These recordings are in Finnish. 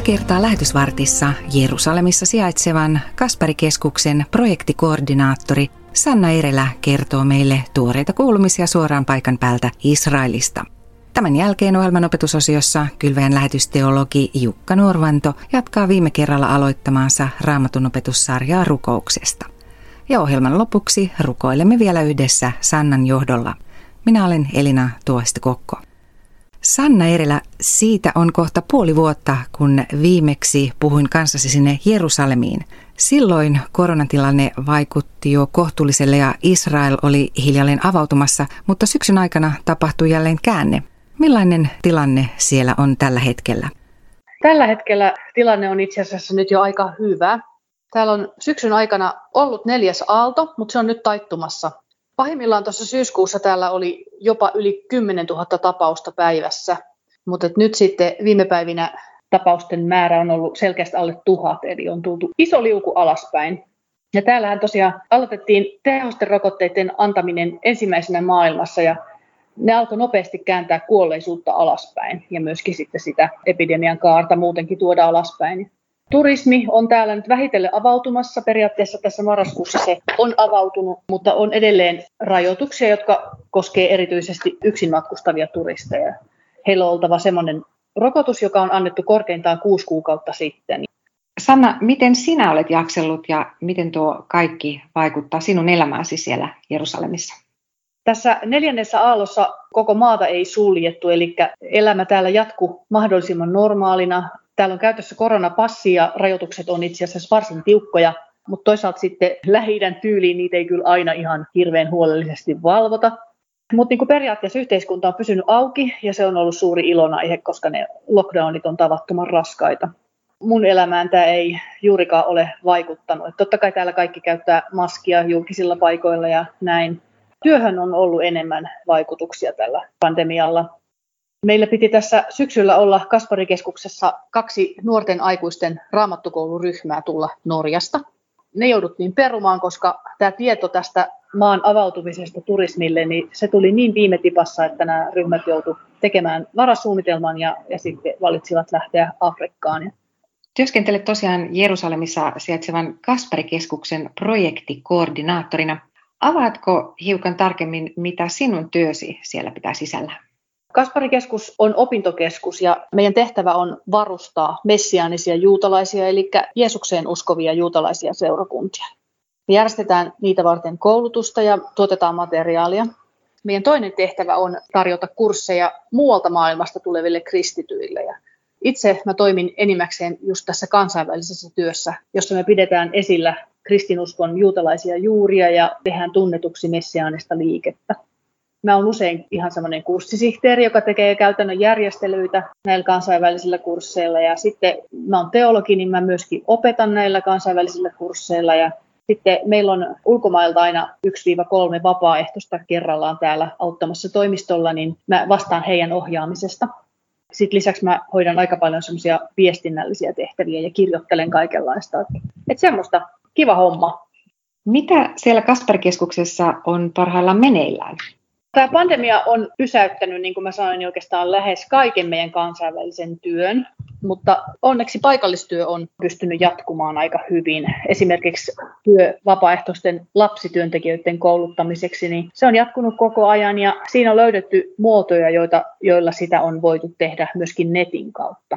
Tällä kertaa lähetysvartissa Jerusalemissa sijaitsevan Kasparikeskuksen projektikoordinaattori Sanna Erelä kertoo meille tuoreita kuulumisia suoraan paikan päältä Israelista. Tämän jälkeen ohjelmanopetusosiossa kylväjän lähetysteologi Jukka Nuorvanto jatkaa viime kerralla aloittamaansa raamatun opetussarjaa rukouksesta. Ja ohjelman lopuksi rukoilemme vielä yhdessä Sannan johdolla. Minä olen Elina Tuoista Kokko. Sanna Erelä, siitä on kohta puoli vuotta, kun viimeksi puhuin kanssasi sinne Jerusalemiin. Silloin koronatilanne vaikutti jo kohtuulliselle ja Israel oli hiljalleen avautumassa, mutta syksyn aikana tapahtui jälleen käänne. Millainen tilanne siellä on tällä hetkellä? Tällä hetkellä tilanne on itse asiassa nyt jo aika hyvä. Täällä on syksyn aikana ollut neljäs aalto, mutta se on nyt taittumassa. Pahimmillaan tuossa syyskuussa täällä oli jopa yli 10 000 tapausta päivässä, mutta nyt sitten viime päivinä tapausten määrä on ollut selkeästi alle tuhat, eli on tultu iso liuku alaspäin. Ja täällähän tosiaan aloitettiin tehosten rokotteiden antaminen ensimmäisenä maailmassa ja ne alkoi nopeasti kääntää kuolleisuutta alaspäin ja myöskin sitten sitä epidemian kaarta muutenkin tuoda alaspäin. Turismi on täällä nyt vähitellen avautumassa. Periaatteessa tässä marraskuussa se on avautunut, mutta on edelleen rajoituksia, jotka koskee erityisesti yksin matkustavia turisteja. Heillä on oltava semmoinen rokotus, joka on annettu korkeintaan kuusi kuukautta sitten. Sanna, miten sinä olet jaksellut ja miten tuo kaikki vaikuttaa sinun elämääsi siellä Jerusalemissa? Tässä neljännessä aallossa koko maata ei suljettu, eli elämä täällä jatkuu mahdollisimman normaalina. Täällä on käytössä koronapassi ja rajoitukset on itse asiassa varsin tiukkoja, mutta toisaalta sitten lähi tyyliin niitä ei kyllä aina ihan hirveän huolellisesti valvota. Mutta niin periaatteessa yhteiskunta on pysynyt auki ja se on ollut suuri ilonaihe, koska ne lockdownit on tavattoman raskaita. Mun elämään tämä ei juurikaan ole vaikuttanut. Et totta kai täällä kaikki käyttää maskia julkisilla paikoilla ja näin. Työhön on ollut enemmän vaikutuksia tällä pandemialla. Meillä piti tässä syksyllä olla Kasparikeskuksessa kaksi nuorten aikuisten raamattukouluryhmää tulla Norjasta. Ne jouduttiin perumaan, koska tämä tieto tästä maan avautumisesta turismille, niin se tuli niin viime tipassa, että nämä ryhmät joutuivat tekemään varasuunnitelman ja, ja sitten valitsivat lähteä Afrikkaan. Työskentelet tosiaan Jerusalemissa sijaitsevan Kasparikeskuksen projektikoordinaattorina. Avaatko hiukan tarkemmin, mitä sinun työsi siellä pitää sisällä? Kasparikeskus on opintokeskus ja meidän tehtävä on varustaa messiaanisia juutalaisia, eli Jeesukseen uskovia juutalaisia seurakuntia. Me järjestetään niitä varten koulutusta ja tuotetaan materiaalia. Meidän toinen tehtävä on tarjota kursseja muualta maailmasta tuleville kristityille. Ja itse mä toimin enimmäkseen just tässä kansainvälisessä työssä, jossa me pidetään esillä kristinuskon juutalaisia juuria ja tehdään tunnetuksi messiaanista liikettä. Mä olen usein ihan semmoinen kurssisihteeri, joka tekee käytännön järjestelyitä näillä kansainvälisillä kursseilla. Ja sitten mä olen teologi, niin mä myöskin opetan näillä kansainvälisillä kursseilla. Ja sitten meillä on ulkomailta aina 1-3 vapaaehtoista kerrallaan täällä auttamassa toimistolla, niin mä vastaan heidän ohjaamisesta. Sitten lisäksi mä hoidan aika paljon semmoisia viestinnällisiä tehtäviä ja kirjoittelen kaikenlaista. Että semmoista kiva homma. Mitä siellä Kasperkeskuksessa on parhaillaan meneillään? Tämä pandemia on pysäyttänyt, niin kuin mä sanoin, oikeastaan lähes kaiken meidän kansainvälisen työn, mutta onneksi paikallistyö on pystynyt jatkumaan aika hyvin. Esimerkiksi työ vapaaehtoisten lapsityöntekijöiden kouluttamiseksi, niin se on jatkunut koko ajan ja siinä on löydetty muotoja, joita, joilla sitä on voitu tehdä myöskin netin kautta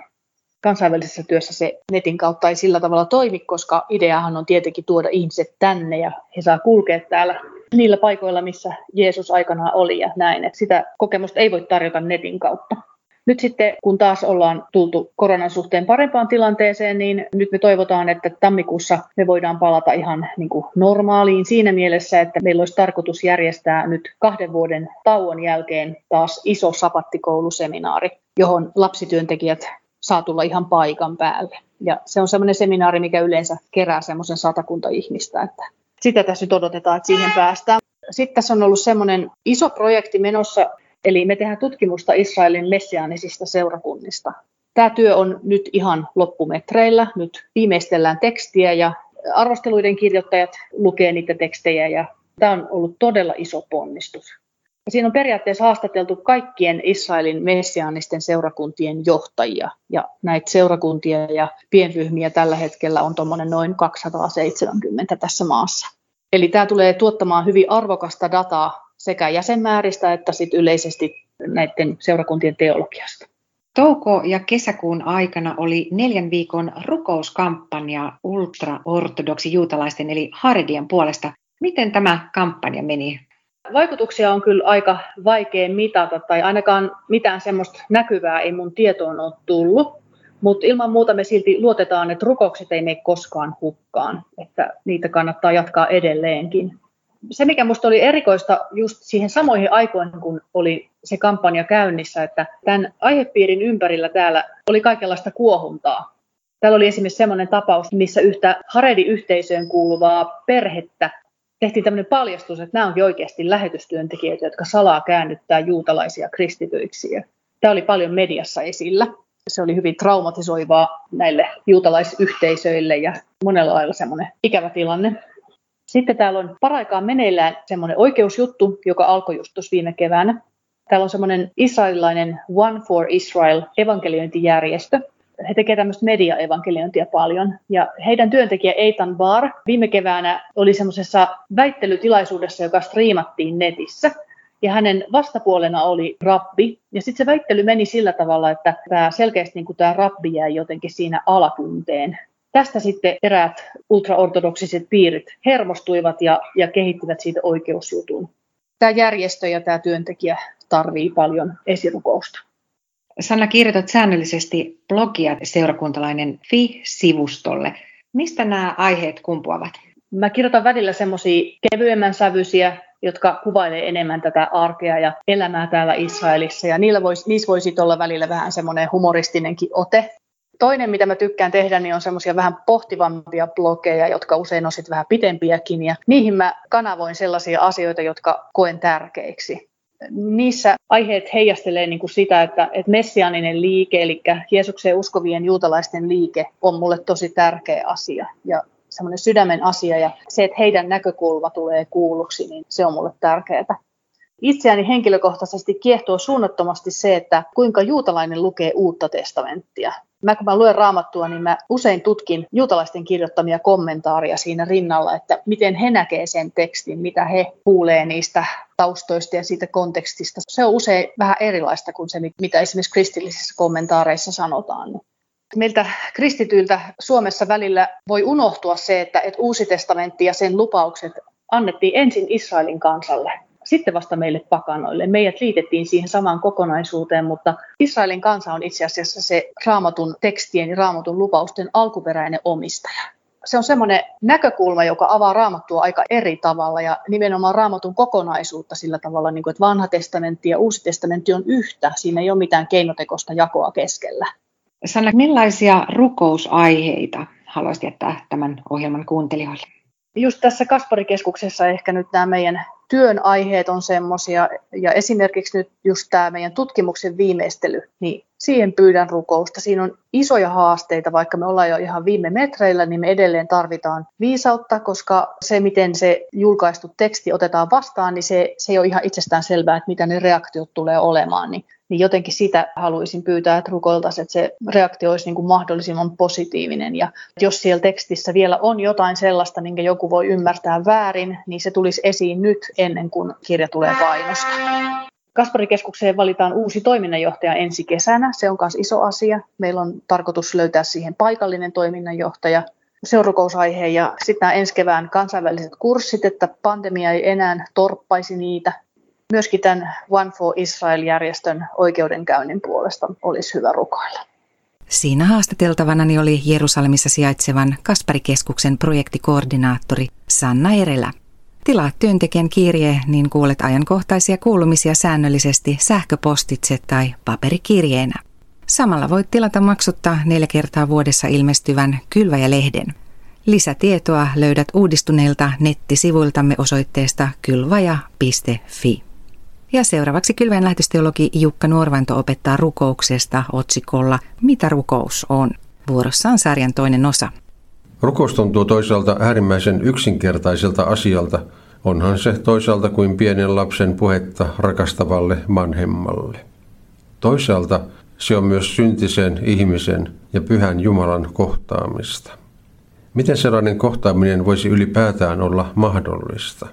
kansainvälisessä työssä se netin kautta ei sillä tavalla toimi, koska ideahan on tietenkin tuoda ihmiset tänne ja he saa kulkea täällä niillä paikoilla, missä Jeesus aikanaan oli ja näin. Että sitä kokemusta ei voi tarjota netin kautta. Nyt sitten, kun taas ollaan tultu koronan suhteen parempaan tilanteeseen, niin nyt me toivotaan, että tammikuussa me voidaan palata ihan niin kuin normaaliin siinä mielessä, että meillä olisi tarkoitus järjestää nyt kahden vuoden tauon jälkeen taas iso sapattikouluseminaari, johon lapsityöntekijät saa tulla ihan paikan päälle. Ja se on semmoinen seminaari, mikä yleensä kerää semmoisen satakunta ihmistä, että sitä tässä nyt odotetaan, että siihen päästään. Sitten tässä on ollut semmoinen iso projekti menossa, eli me tehdään tutkimusta Israelin messiaanisista seurakunnista. Tämä työ on nyt ihan loppumetreillä. Nyt viimeistellään tekstiä ja arvosteluiden kirjoittajat lukee niitä tekstejä ja tämä on ollut todella iso ponnistus. Siinä on periaatteessa haastateltu kaikkien Israelin messiaanisten seurakuntien johtajia. Ja näitä seurakuntia ja pienryhmiä tällä hetkellä on tuommoinen noin 270 tässä maassa. Eli tämä tulee tuottamaan hyvin arvokasta dataa sekä jäsenmääristä että sit yleisesti näiden seurakuntien teologiasta. Touko- ja kesäkuun aikana oli neljän viikon rukouskampanja ultraortodoksi juutalaisten eli Haredien puolesta. Miten tämä kampanja meni? Vaikutuksia on kyllä aika vaikea mitata, tai ainakaan mitään semmoista näkyvää ei mun tietoon ole tullut. Mutta ilman muuta me silti luotetaan, että rukoukset ei mene koskaan hukkaan, että niitä kannattaa jatkaa edelleenkin. Se, mikä minusta oli erikoista just siihen samoihin aikoihin, kun oli se kampanja käynnissä, että tämän aihepiirin ympärillä täällä oli kaikenlaista kuohuntaa. Täällä oli esimerkiksi sellainen tapaus, missä yhtä Haredi-yhteisöön kuuluvaa perhettä tehtiin tämmöinen paljastus, että nämä onkin oikeasti lähetystyöntekijöitä, jotka salaa käännyttää juutalaisia kristityiksi. Tämä oli paljon mediassa esillä. Se oli hyvin traumatisoivaa näille juutalaisyhteisöille ja monella lailla semmoinen ikävä tilanne. Sitten täällä on paraikaan meneillään semmoinen oikeusjuttu, joka alkoi just tuossa viime keväänä. Täällä on semmoinen israelilainen One for Israel evankeliointijärjestö, he tekevät tämmöistä media-evankeliointia paljon. Ja heidän työntekijä Eitan Bar viime keväänä oli semmoisessa väittelytilaisuudessa, joka striimattiin netissä. Ja hänen vastapuolena oli rabbi. Ja sitten se väittely meni sillä tavalla, että tämä selkeästi niin tämä rabbi jäi jotenkin siinä alakunteen. Tästä sitten eräät ultraortodoksiset piirit hermostuivat ja, ja kehittivät siitä oikeusjutun. Tämä järjestö ja tämä työntekijä tarvii paljon esirukousta. Sanna, kirjoitat säännöllisesti blogia seurakuntalainen Fi-sivustolle. Mistä nämä aiheet kumpuavat? Mä kirjoitan välillä semmoisia kevyemmän sävyisiä, jotka kuvailee enemmän tätä arkea ja elämää täällä Israelissa. Ja niillä vois, niissä voisi olla välillä vähän semmoinen humoristinenkin ote. Toinen, mitä mä tykkään tehdä, niin on semmoisia vähän pohtivampia blogeja, jotka usein on sitten vähän pitempiäkin. Ja niihin mä kanavoin sellaisia asioita, jotka koen tärkeiksi niissä aiheet heijastelee niin kuin sitä, että, että messianinen liike, eli Jeesukseen uskovien juutalaisten liike, on mulle tosi tärkeä asia ja semmoinen sydämen asia. Ja se, että heidän näkökulma tulee kuulluksi, niin se on mulle tärkeää. Itseäni henkilökohtaisesti kiehtoo suunnattomasti se, että kuinka juutalainen lukee uutta testamenttia. Mä kun mä luen raamattua, niin mä usein tutkin juutalaisten kirjoittamia kommentaaria siinä rinnalla, että miten he näkee sen tekstin, mitä he kuulee niistä taustoista ja siitä kontekstista. Se on usein vähän erilaista kuin se, mitä esimerkiksi kristillisissä kommentaareissa sanotaan. Meiltä kristityiltä Suomessa välillä voi unohtua se, että, että Uusi testamentti ja sen lupaukset annettiin ensin Israelin kansalle sitten vasta meille pakanoille. Meidät liitettiin siihen samaan kokonaisuuteen, mutta Israelin kansa on itse asiassa se raamatun tekstien ja raamatun lupausten alkuperäinen omistaja. Se on semmoinen näkökulma, joka avaa raamattua aika eri tavalla ja nimenomaan raamatun kokonaisuutta sillä tavalla, niin kuin, että vanha testamentti ja uusi testamentti on yhtä. Siinä ei ole mitään keinotekosta jakoa keskellä. Sanna, millaisia rukousaiheita haluaisit jättää tämän ohjelman kuuntelijoille? Just tässä Kasparikeskuksessa ehkä nyt nämä meidän työn aiheet on semmoisia, ja esimerkiksi nyt just tämä meidän tutkimuksen viimeistely, niin siihen pyydän rukousta. Siinä on isoja haasteita, vaikka me ollaan jo ihan viime metreillä, niin me edelleen tarvitaan viisautta, koska se, miten se julkaistu teksti otetaan vastaan, niin se, se ei ole ihan itsestään selvää, että mitä ne reaktiot tulee olemaan. Niin niin jotenkin sitä haluaisin pyytää, että rukoiltaisiin, että se reaktio olisi niin kuin mahdollisimman positiivinen. Ja jos siellä tekstissä vielä on jotain sellaista, minkä joku voi ymmärtää väärin, niin se tulisi esiin nyt ennen kuin kirja tulee painosta. Kasparikeskukseen valitaan uusi toiminnanjohtaja ensi kesänä. Se on myös iso asia. Meillä on tarkoitus löytää siihen paikallinen toiminnanjohtaja seurukousaihe ja sitten nämä ensi kevään kansainväliset kurssit, että pandemia ei enää torppaisi niitä myöskin tämän One for Israel-järjestön oikeudenkäynnin puolesta olisi hyvä rukoilla. Siinä haastateltavana oli Jerusalemissa sijaitsevan Kasparikeskuksen projektikoordinaattori Sanna Erelä. Tilaa työntekijän kirje, niin kuulet ajankohtaisia kuulumisia säännöllisesti sähköpostitse tai paperikirjeenä. Samalla voit tilata maksutta neljä kertaa vuodessa ilmestyvän Kylväjä-lehden. Lisätietoa löydät uudistuneilta nettisivuiltamme osoitteesta kylvaja.fi. Ja seuraavaksi kylvän lähetysteologi Jukka Nuorvanto opettaa rukouksesta otsikolla Mitä rukous on? Vuorossa on sarjan toinen osa. Rukous tuntuu toisaalta äärimmäisen yksinkertaiselta asialta, onhan se toisaalta kuin pienen lapsen puhetta rakastavalle vanhemmalle. Toisaalta se on myös syntisen ihmisen ja pyhän Jumalan kohtaamista. Miten sellainen kohtaaminen voisi ylipäätään olla mahdollista?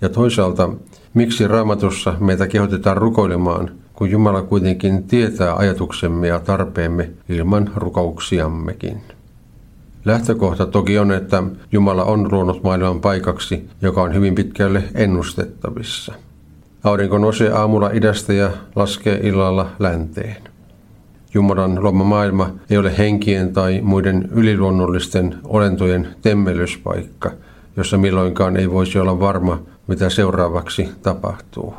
Ja toisaalta, miksi raamatussa meitä kehotetaan rukoilemaan, kun Jumala kuitenkin tietää ajatuksemme ja tarpeemme ilman rukouksiammekin? Lähtökohta toki on, että Jumala on luonut maailman paikaksi, joka on hyvin pitkälle ennustettavissa. Aurinko nousee aamulla idästä ja laskee illalla länteen. Jumalan luoma maailma ei ole henkien tai muiden yliluonnollisten olentojen temmelyspaikka, jossa milloinkaan ei voisi olla varma, mitä seuraavaksi tapahtuu.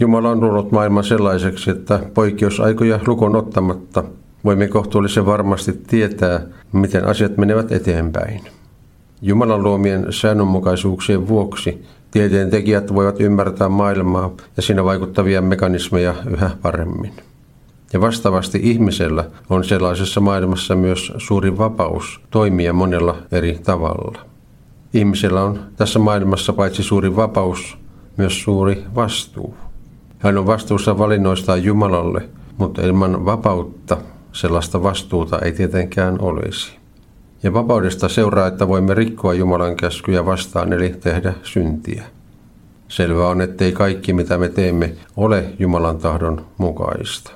Jumala on luonut maailman sellaiseksi, että poikkeusaikoja lukon ottamatta voimme kohtuullisen varmasti tietää, miten asiat menevät eteenpäin. Jumalan luomien säännönmukaisuuksien vuoksi tieteen tekijät voivat ymmärtää maailmaa ja siinä vaikuttavia mekanismeja yhä paremmin. Ja vastaavasti ihmisellä on sellaisessa maailmassa myös suuri vapaus toimia monella eri tavalla. Ihmisellä on tässä maailmassa paitsi suuri vapaus, myös suuri vastuu. Hän on vastuussa valinnoistaan Jumalalle, mutta ilman vapautta sellaista vastuuta ei tietenkään olisi. Ja vapaudesta seuraa, että voimme rikkoa Jumalan käskyjä vastaan, eli tehdä syntiä. Selvä on, ettei kaikki mitä me teemme ole Jumalan tahdon mukaista.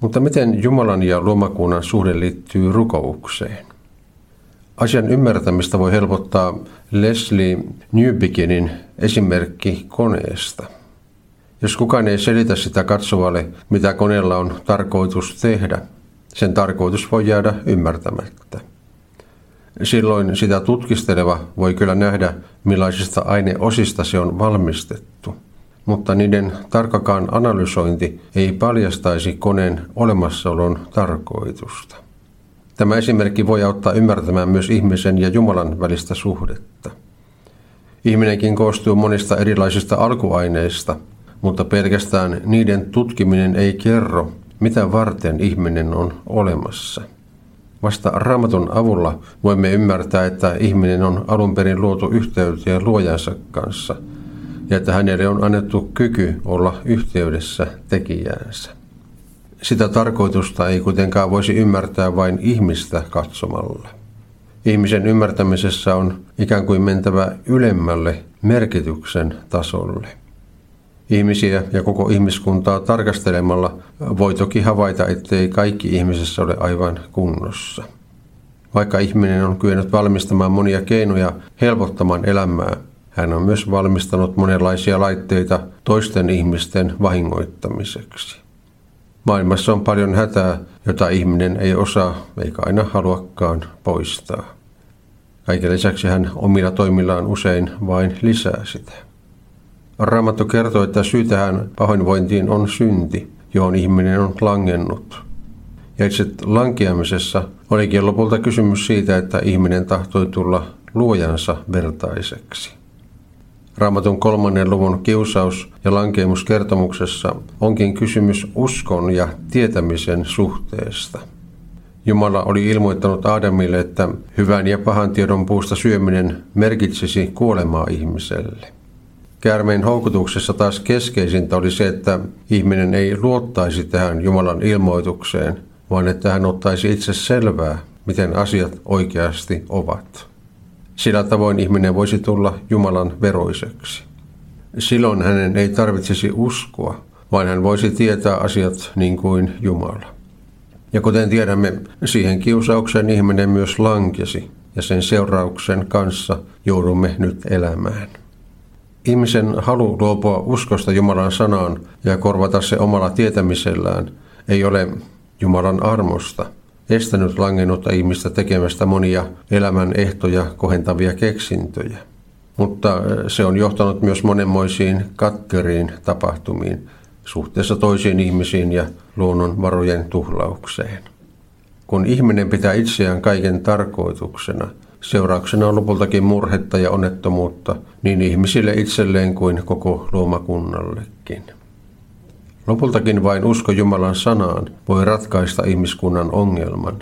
Mutta miten Jumalan ja luomakunnan suhde liittyy rukoukseen? Asian ymmärtämistä voi helpottaa Leslie Newbiginin esimerkki koneesta. Jos kukaan ei selitä sitä katsovalle, mitä koneella on tarkoitus tehdä, sen tarkoitus voi jäädä ymmärtämättä. Silloin sitä tutkisteleva voi kyllä nähdä, millaisista aineosista se on valmistettu – mutta niiden tarkakaan analysointi ei paljastaisi koneen olemassaolon tarkoitusta. Tämä esimerkki voi auttaa ymmärtämään myös ihmisen ja Jumalan välistä suhdetta. Ihminenkin koostuu monista erilaisista alkuaineista, mutta pelkästään niiden tutkiminen ei kerro, mitä varten ihminen on olemassa. Vasta raamatun avulla voimme ymmärtää, että ihminen on alun perin luotu yhteyteen luojansa kanssa – ja että hänelle on annettu kyky olla yhteydessä tekijäänsä. Sitä tarkoitusta ei kuitenkaan voisi ymmärtää vain ihmistä katsomalla. Ihmisen ymmärtämisessä on ikään kuin mentävä ylemmälle merkityksen tasolle. Ihmisiä ja koko ihmiskuntaa tarkastelemalla voi toki havaita, ettei kaikki ihmisessä ole aivan kunnossa. Vaikka ihminen on kyennyt valmistamaan monia keinoja helpottamaan elämää, hän on myös valmistanut monenlaisia laitteita toisten ihmisten vahingoittamiseksi. Maailmassa on paljon hätää, jota ihminen ei osaa eikä aina haluakaan poistaa. Kaiken lisäksi hän omilla toimillaan usein vain lisää sitä. Raamattu kertoo, että syy tähän pahoinvointiin on synti, johon ihminen on langennut. Ja itse lankeamisessa olikin lopulta kysymys siitä, että ihminen tahtoi tulla luojansa vertaiseksi. Raamatun kolmannen luvun kiusaus- ja lankeemuskertomuksessa onkin kysymys uskon ja tietämisen suhteesta. Jumala oli ilmoittanut Aadamille, että hyvän ja pahan tiedon puusta syöminen merkitsisi kuolemaa ihmiselle. Käärmeen houkutuksessa taas keskeisintä oli se, että ihminen ei luottaisi tähän Jumalan ilmoitukseen, vaan että hän ottaisi itse selvää, miten asiat oikeasti ovat. Sillä tavoin ihminen voisi tulla Jumalan veroiseksi. Silloin hänen ei tarvitsisi uskoa, vaan hän voisi tietää asiat niin kuin Jumala. Ja kuten tiedämme, siihen kiusaukseen ihminen myös lankesi, ja sen seurauksen kanssa joudumme nyt elämään. Ihmisen halu luopua uskosta Jumalan sanaan ja korvata se omalla tietämisellään ei ole Jumalan armosta – estänyt langennutta ihmistä tekemästä monia elämän ehtoja kohentavia keksintöjä. Mutta se on johtanut myös monenmoisiin katkeriin tapahtumiin suhteessa toisiin ihmisiin ja luonnonvarojen tuhlaukseen. Kun ihminen pitää itseään kaiken tarkoituksena, seurauksena on lopultakin murhetta ja onnettomuutta niin ihmisille itselleen kuin koko luomakunnallekin. Lopultakin vain usko Jumalan sanaan voi ratkaista ihmiskunnan ongelman,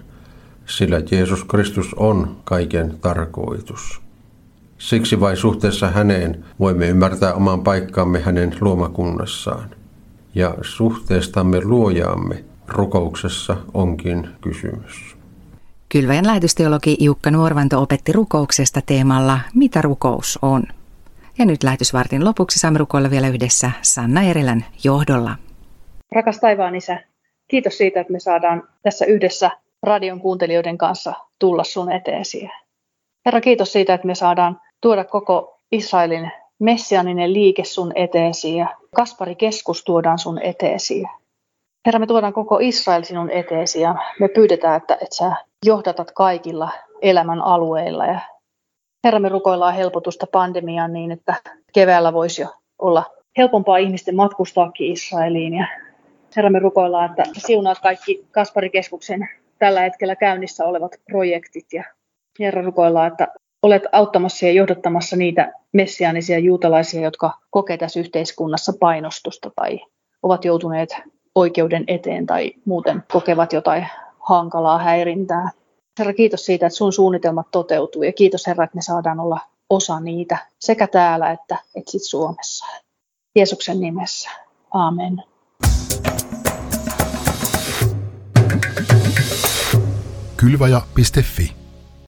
sillä Jeesus Kristus on kaiken tarkoitus. Siksi vain suhteessa häneen voimme ymmärtää oman paikkaamme hänen luomakunnassaan. Ja suhteestamme luojaamme rukouksessa onkin kysymys. Kylväjän lähetysteologi Jukka Nuorvanto opetti rukouksesta teemalla Mitä rukous on? Ja nyt lähetysvartin lopuksi saamme rukoilla vielä yhdessä Sanna Erelän johdolla. Rakas taivaan isä, kiitos siitä, että me saadaan tässä yhdessä radion kuuntelijoiden kanssa tulla sun eteesi. Herra, kiitos siitä, että me saadaan tuoda koko Israelin messianinen liike sun eteesi ja Kaspari Keskus tuodaan sun eteesi. Herra, me tuodaan koko Israel sinun eteesi ja me pyydetään, että, että sä johdatat kaikilla elämän alueilla. Ja Herra, me rukoillaan helpotusta pandemiaan niin, että keväällä voisi jo olla helpompaa ihmisten matkustaakin Israeliin. Ja Herra, me rukoillaan, että siunaat kaikki Kasparikeskuksen tällä hetkellä käynnissä olevat projektit. Ja Herra, rukoillaan, että olet auttamassa ja johdattamassa niitä messiaanisia juutalaisia, jotka kokee tässä yhteiskunnassa painostusta tai ovat joutuneet oikeuden eteen tai muuten kokevat jotain hankalaa häirintää. Herra, kiitos siitä, että sun suunnitelmat toteutuu ja kiitos Herra, että me saadaan olla osa niitä sekä täällä että, että sit Suomessa. Jeesuksen nimessä. Amen. Kylvaja.fi